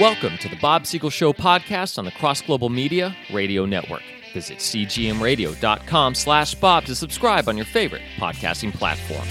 Welcome to the Bob Siegel Show podcast on the Cross Global Media Radio Network. Visit cgmradio.com slash Bob to subscribe on your favorite podcasting platform.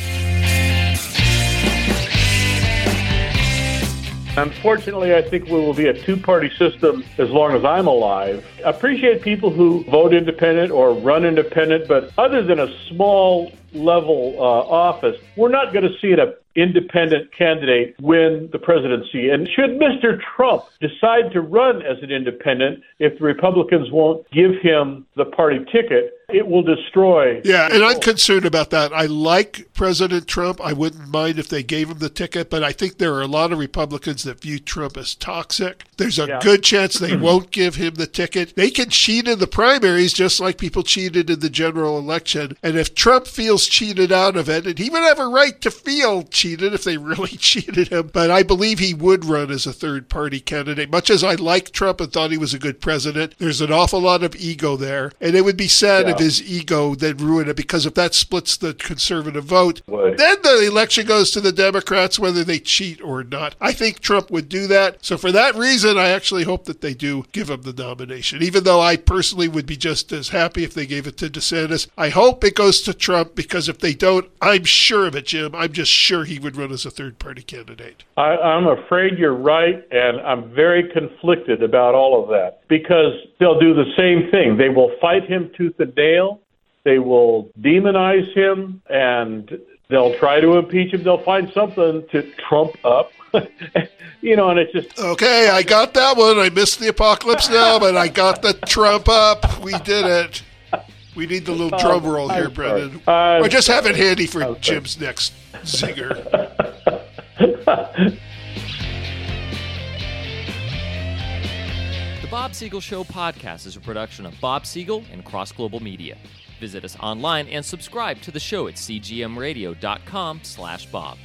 Unfortunately, I think we will be a two party system as long as I'm alive. I appreciate people who vote independent or run independent, but other than a small level uh, office, we're not going to see an independent candidate win the presidency. And should Mr. Trump decide to run as an independent, if the Republicans won't give him the party ticket, it will destroy. Yeah, and I'm concerned about that. I like President Trump. I wouldn't mind if they gave him the ticket, but I think there are a lot of Republicans that view Trump as toxic. There's a yeah. good chance they won't give him the ticket. They can cheat in the primaries just like people cheated in the general election. And if Trump feels cheated out of it, and he would have a right to feel cheated if they really cheated him, but I believe he would run as a third party candidate. Much as I like Trump and thought he was a good president, there's an awful lot of ego there. And it would be sad yeah. if his ego then ruined it because if that splits the conservative vote, then the election goes to the Democrats whether they cheat or not. I think Trump would do that. So for that reason, I actually hope that they do give him the nomination, even though I personally would be just as happy if they gave it to DeSantis. I hope it goes to Trump because if they don't, I'm sure of it, Jim. I'm just sure he would run as a third party candidate. I, I'm afraid you're right, and I'm very conflicted about all of that because they'll do the same thing. They will fight him tooth and nail. They will demonize him and they'll try to impeach him. They'll find something to trump up. you know, and it's just okay. I got that one. I missed the apocalypse now, but I got the Trump up. We did it. We need the little drum oh, roll here, Brendan. or just have it handy for Jim's next zinger. The Bob Siegel Show podcast is a production of Bob Siegel and Cross Global Media. Visit us online and subscribe to the show at cgmradio.com slash Bob.